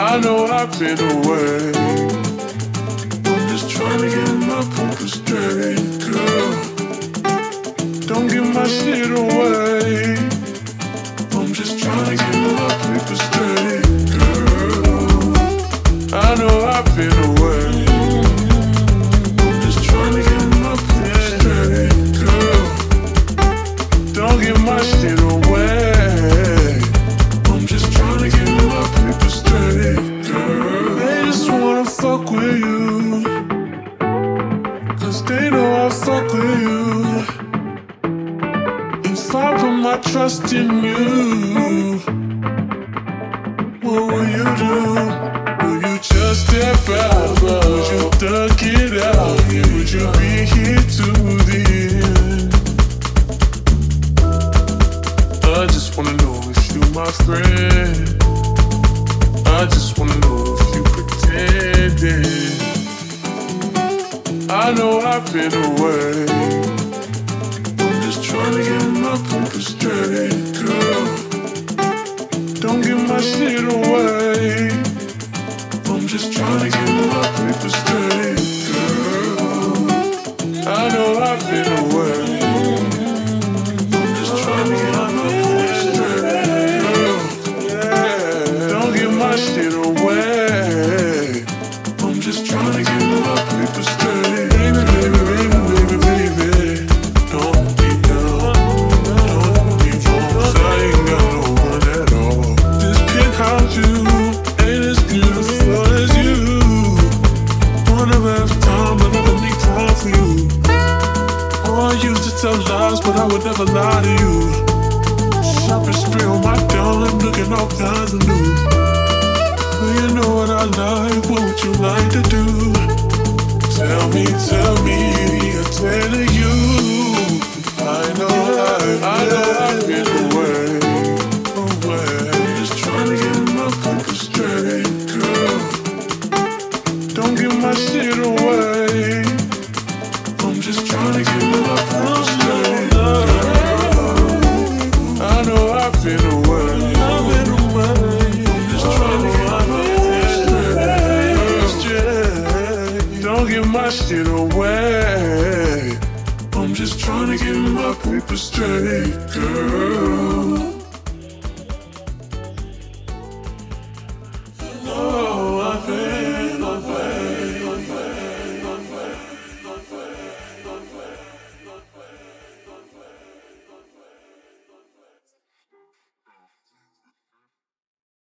I've been away. I'm just trying to get my paper straight, girl. Don't give my shit away. I'm just trying to get my paper straight, girl. I know I've been fuck with you. Cause they know I fuck with you. If I put my trust in you, what will you do? Will you just step out? Would you duck it out? Would you be here to the end? I just wanna know if you my friend. I just wanna know I know I've been away. I'm just trying to get my paper straight, never I'm oh, lie to you. Shopping spree on my darling, looking all kinds of new. Well, you know what I like, what would you like to do? Tell me, tell me, I'm telling you. I know I, I know my shit away. I'm just trying to get my paper straight, girl.